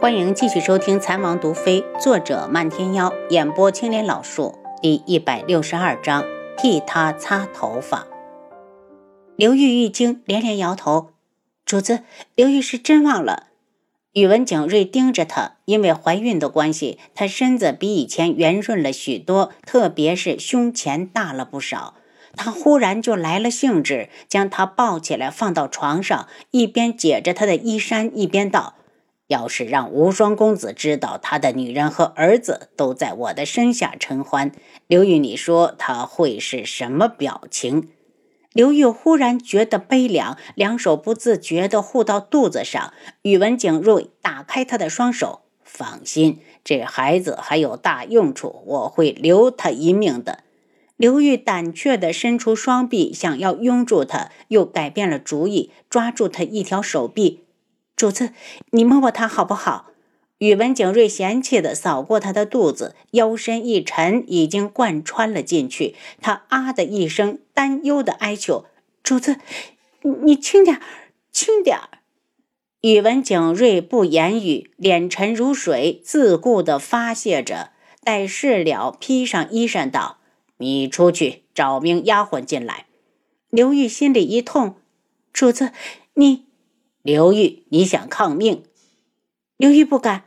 欢迎继续收听《残王毒妃》，作者漫天妖，演播青莲老树，第一百六十二章，替他擦头发。刘玉一惊，连连摇头：“主子，刘玉是真忘了。”宇文景睿盯着他，因为怀孕的关系，他身子比以前圆润了许多，特别是胸前大了不少。他忽然就来了兴致，将她抱起来放到床上，一边解着他的衣衫，一边道：“要是让无双公子知道他的女人和儿子都在我的身下承欢，刘玉，你说他会是什么表情？”刘玉忽然觉得悲凉，两手不自觉地护到肚子上。宇文景睿打开他的双手：“放心，这孩子还有大用处，我会留他一命的。”刘玉胆怯地伸出双臂，想要拥住他，又改变了主意，抓住他一条手臂。主子，你摸摸他好不好？宇文景睿嫌弃地扫过他的肚子，腰身一沉，已经贯穿了进去。他啊的一声，担忧地哀求：“主子，你轻点，轻点。”宇文景睿不言语，脸沉如水，自顾地发泄着。待事了，披上衣衫道。你出去找名丫鬟进来。刘玉心里一痛，主子，你，刘玉，你想抗命？刘玉不敢。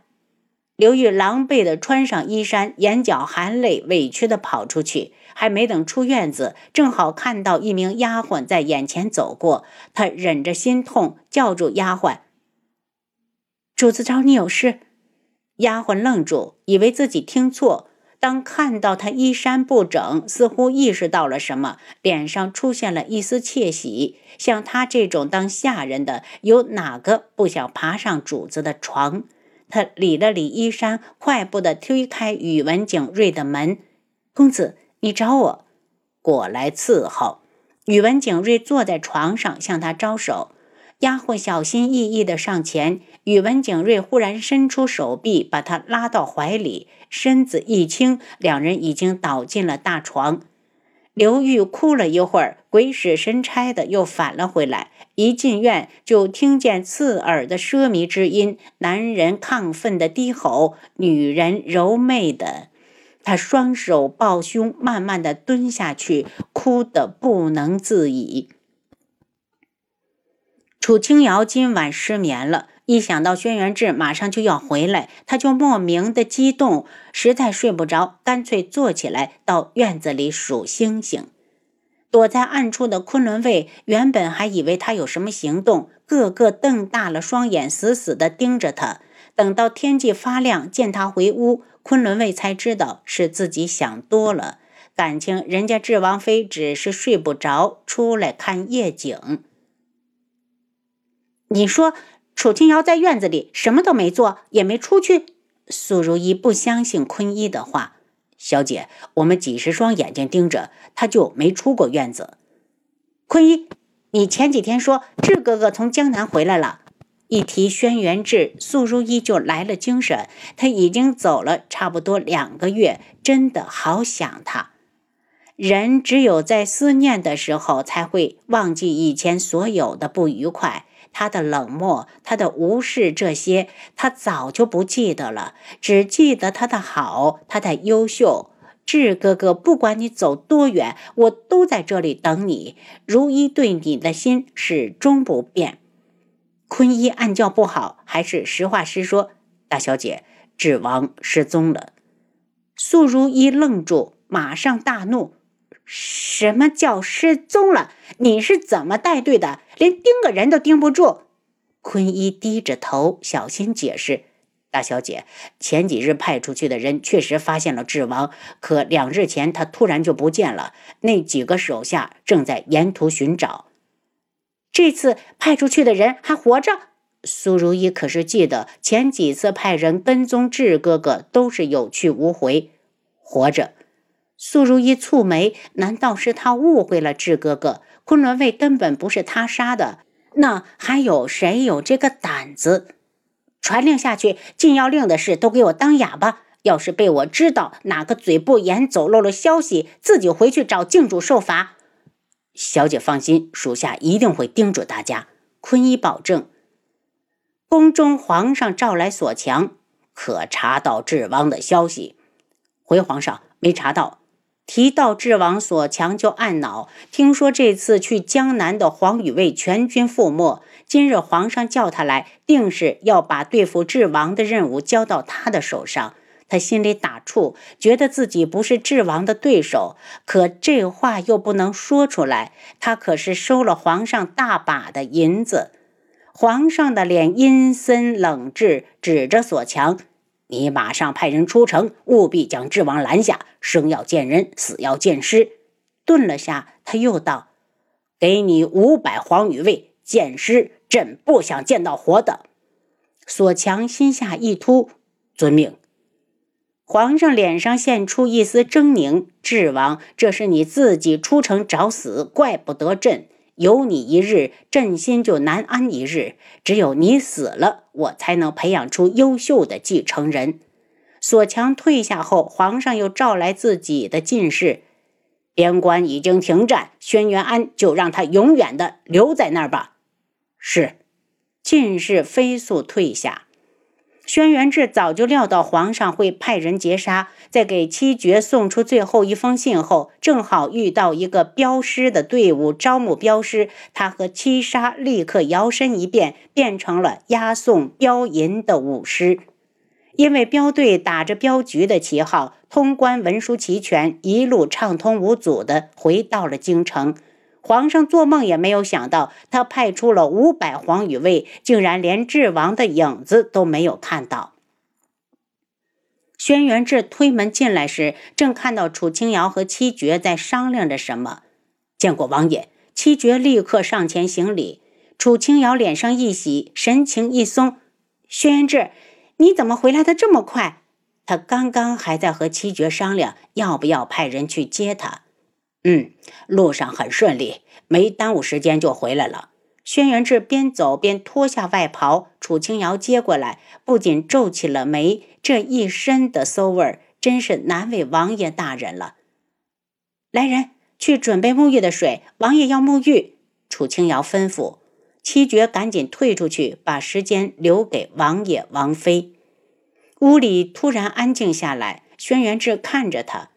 刘玉狼狈地穿上衣衫，眼角含泪，委屈地跑出去。还没等出院子，正好看到一名丫鬟在眼前走过。他忍着心痛，叫住丫鬟：“主子找你有事。”丫鬟愣住，以为自己听错。当看到他衣衫不整，似乎意识到了什么，脸上出现了一丝窃喜。像他这种当下人的，有哪个不想爬上主子的床？他理了理衣衫，快步地推开宇文景睿的门：“公子，你找我？过来伺候。”宇文景睿坐在床上，向他招手。丫鬟小心翼翼地上前，宇文景睿忽然伸出手臂，把她拉到怀里，身子一轻，两人已经倒进了大床。刘玉哭了一会儿，鬼使神差的又返了回来。一进院，就听见刺耳的奢靡之音，男人亢奋的低吼，女人柔媚的。他双手抱胸，慢慢的蹲下去，哭得不能自已。楚清瑶今晚失眠了，一想到轩辕志马上就要回来，他就莫名的激动，实在睡不着，干脆坐起来到院子里数星星。躲在暗处的昆仑卫原本还以为他有什么行动，个个瞪大了双眼，死死的盯着他。等到天际发亮，见他回屋，昆仑卫才知道是自己想多了，感情人家智王妃只是睡不着，出来看夜景。你说楚清瑶在院子里什么都没做，也没出去。苏如意不相信坤一的话。小姐，我们几十双眼睛盯着，他就没出过院子。坤一，你前几天说志哥哥从江南回来了，一提轩辕志，苏如意就来了精神。他已经走了差不多两个月，真的好想他。人只有在思念的时候，才会忘记以前所有的不愉快。他的冷漠，他的无视，这些他早就不记得了，只记得他的好，他的优秀。志哥哥，不管你走多远，我都在这里等你。如一对你的心始终不变。坤一暗叫不好，还是实话实说。大小姐，智王失踪了。素如一愣住，马上大怒。什么叫失踪了？你是怎么带队的？连盯个人都盯不住。坤一低着头，小心解释：“大小姐，前几日派出去的人确实发现了智王，可两日前他突然就不见了。那几个手下正在沿途寻找。这次派出去的人还活着？”苏如意可是记得前几次派人跟踪智哥哥都是有去无回，活着。苏如意蹙眉，难道是他误会了智哥哥？昆仑卫根本不是他杀的，那还有谁有这个胆子？传令下去，禁药令的事都给我当哑巴！要是被我知道哪个嘴不严走漏了消息，自己回去找靖主受罚。小姐放心，属下一定会叮嘱大家。坤一保证。宫中皇上召来索强，可查到智王的消息？回皇上，没查到。提到智王，索强就暗恼。听说这次去江南的黄羽卫全军覆没，今日皇上叫他来，定是要把对付智王的任务交到他的手上。他心里打怵，觉得自己不是智王的对手，可这话又不能说出来。他可是收了皇上大把的银子。皇上的脸阴森冷滞，指着索强。你马上派人出城，务必将智王拦下。生要见人，死要见尸。顿了下，他又道：“给你五百黄羽卫，见尸，朕不想见到活的。”索强心下一突，遵命。皇上脸上现出一丝狰狞：“智王，这是你自己出城找死，怪不得朕。”有你一日，朕心就难安一日。只有你死了，我才能培养出优秀的继承人。索强退下后，皇上又召来自己的进士。边关已经停战，轩辕安就让他永远的留在那儿吧。是，进士飞速退下。轩辕志早就料到皇上会派人截杀，在给七绝送出最后一封信后，正好遇到一个镖师的队伍招募镖师，他和七杀立刻摇身一变，变成了押送镖银的武师。因为镖队打着镖局的旗号，通关文书齐全，一路畅通无阻的回到了京城。皇上做梦也没有想到，他派出了五百黄羽卫，竟然连智王的影子都没有看到。轩辕志推门进来时，正看到楚清瑶和七绝在商量着什么。见过王爷，七绝立刻上前行礼。楚清瑶脸上一喜，神情一松：“轩辕志，你怎么回来的这么快？”他刚刚还在和七绝商量要不要派人去接他。嗯，路上很顺利，没耽误时间就回来了。轩辕志边走边脱下外袍，楚清瑶接过来，不仅皱起了眉，这一身的馊味儿真是难为王爷大人了。来人，去准备沐浴的水，王爷要沐浴。楚清瑶吩咐。七绝赶紧退出去，把时间留给王爷王妃。屋里突然安静下来，轩辕志看着他，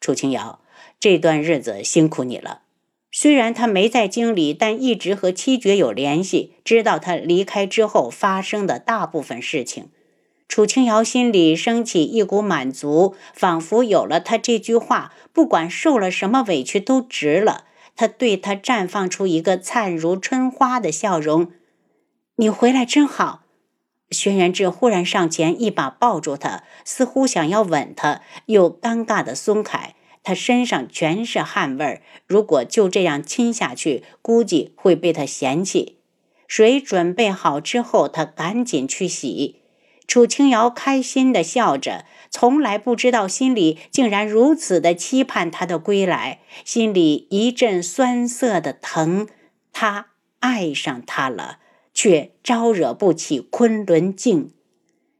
楚清瑶。这段日子辛苦你了。虽然他没在京里，但一直和七绝有联系，知道他离开之后发生的大部分事情。楚清瑶心里升起一股满足，仿佛有了他这句话，不管受了什么委屈都值了。他对他绽放出一个灿如春花的笑容。你回来真好。轩辕志忽然上前一把抱住他，似乎想要吻他，又尴尬的松开。他身上全是汗味儿，如果就这样亲下去，估计会被他嫌弃。水准备好之后，他赶紧去洗。楚清瑶开心地笑着，从来不知道心里竟然如此的期盼他的归来，心里一阵酸涩的疼。他爱上他了，却招惹不起昆仑镜。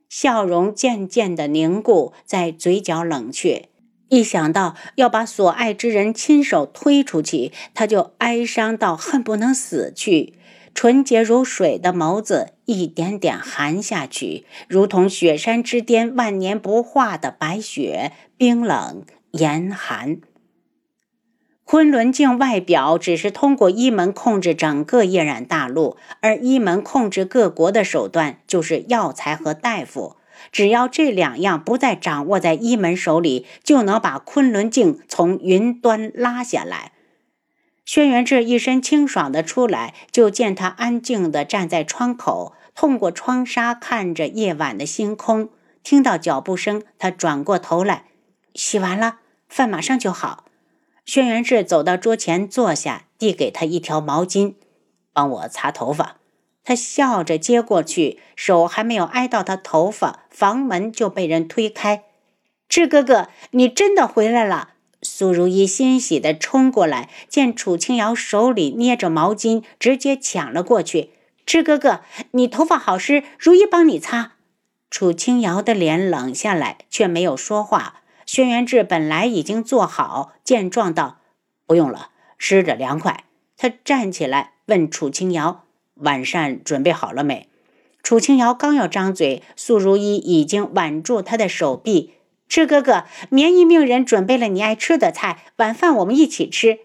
笑容渐渐的凝固，在嘴角冷却。一想到要把所爱之人亲手推出去，他就哀伤到恨不能死去。纯洁如水的眸子一点点寒下去，如同雪山之巅万年不化的白雪，冰冷严寒。昆仑镜外表只是通过一门控制整个夜染大陆，而一门控制各国的手段就是药材和大夫。只要这两样不再掌握在一门手里，就能把昆仑镜从云端拉下来。轩辕志一身清爽的出来，就见他安静的站在窗口，透过窗纱看着夜晚的星空。听到脚步声，他转过头来，洗完了，饭马上就好。轩辕志走到桌前坐下，递给他一条毛巾，帮我擦头发。他笑着接过去，手还没有挨到他头发，房门就被人推开。志哥哥，你真的回来了！苏如意欣喜地冲过来，见楚清瑶手里捏着毛巾，直接抢了过去。志哥哥，你头发好湿，如意帮你擦。楚清瑶的脸冷下来，却没有说话。轩辕志本来已经坐好，见状道：“不用了，湿着凉快。”他站起来问楚清瑶。晚膳准备好了没？楚清瑶刚要张嘴，素如意已经挽住他的手臂。赤哥哥，棉衣命人准备了你爱吃的菜，晚饭我们一起吃。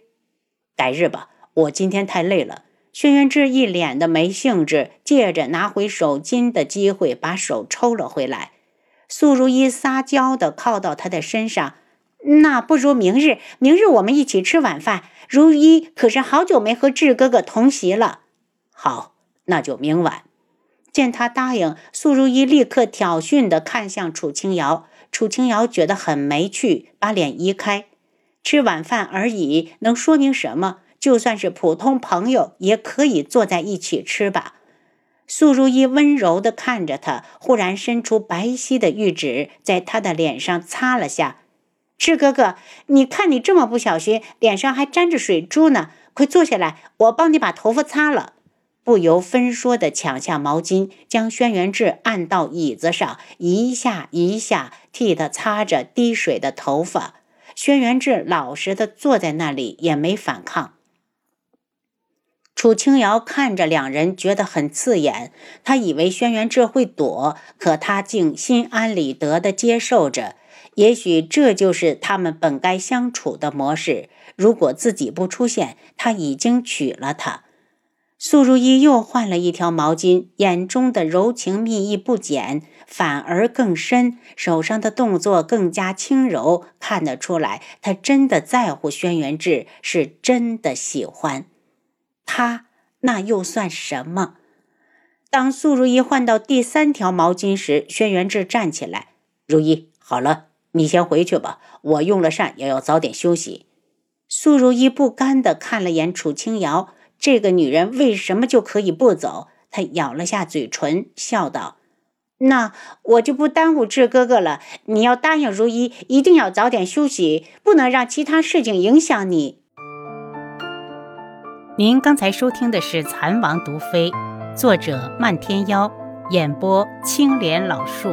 改日吧，我今天太累了。轩辕志一脸的没兴致，借着拿回手巾的机会，把手抽了回来。素如意撒娇的靠到他的身上，那不如明日，明日我们一起吃晚饭。如意可是好久没和志哥哥同席了。好，那就明晚。见他答应，素如意立刻挑衅的看向楚清瑶。楚清瑶觉得很没趣，把脸移开。吃晚饭而已，能说明什么？就算是普通朋友，也可以坐在一起吃吧。素如意温柔地看着他，忽然伸出白皙的玉指，在他的脸上擦了下。赤哥哥，你看你这么不小心，脸上还沾着水珠呢。快坐下来，我帮你把头发擦了。不由分说地抢下毛巾，将轩辕志按到椅子上，一下一下替他擦着滴水的头发。轩辕志老实地坐在那里，也没反抗。楚清瑶看着两人，觉得很刺眼。他以为轩辕志会躲，可他竟心安理得地接受着。也许这就是他们本该相处的模式。如果自己不出现，他已经娶了她。素如意又换了一条毛巾，眼中的柔情蜜意不减，反而更深，手上的动作更加轻柔，看得出来，他真的在乎轩辕志，是真的喜欢他。那又算什么？当素如意换到第三条毛巾时，轩辕志站起来：“如意，好了，你先回去吧，我用了膳，也要早点休息。”素如意不甘地看了眼楚清瑶。这个女人为什么就可以不走？她咬了下嘴唇，笑道：“那我就不耽误志哥哥了。你要答应如一，一定要早点休息，不能让其他事情影响你。”您刚才收听的是《蚕王毒妃》，作者漫天妖，演播青莲老树。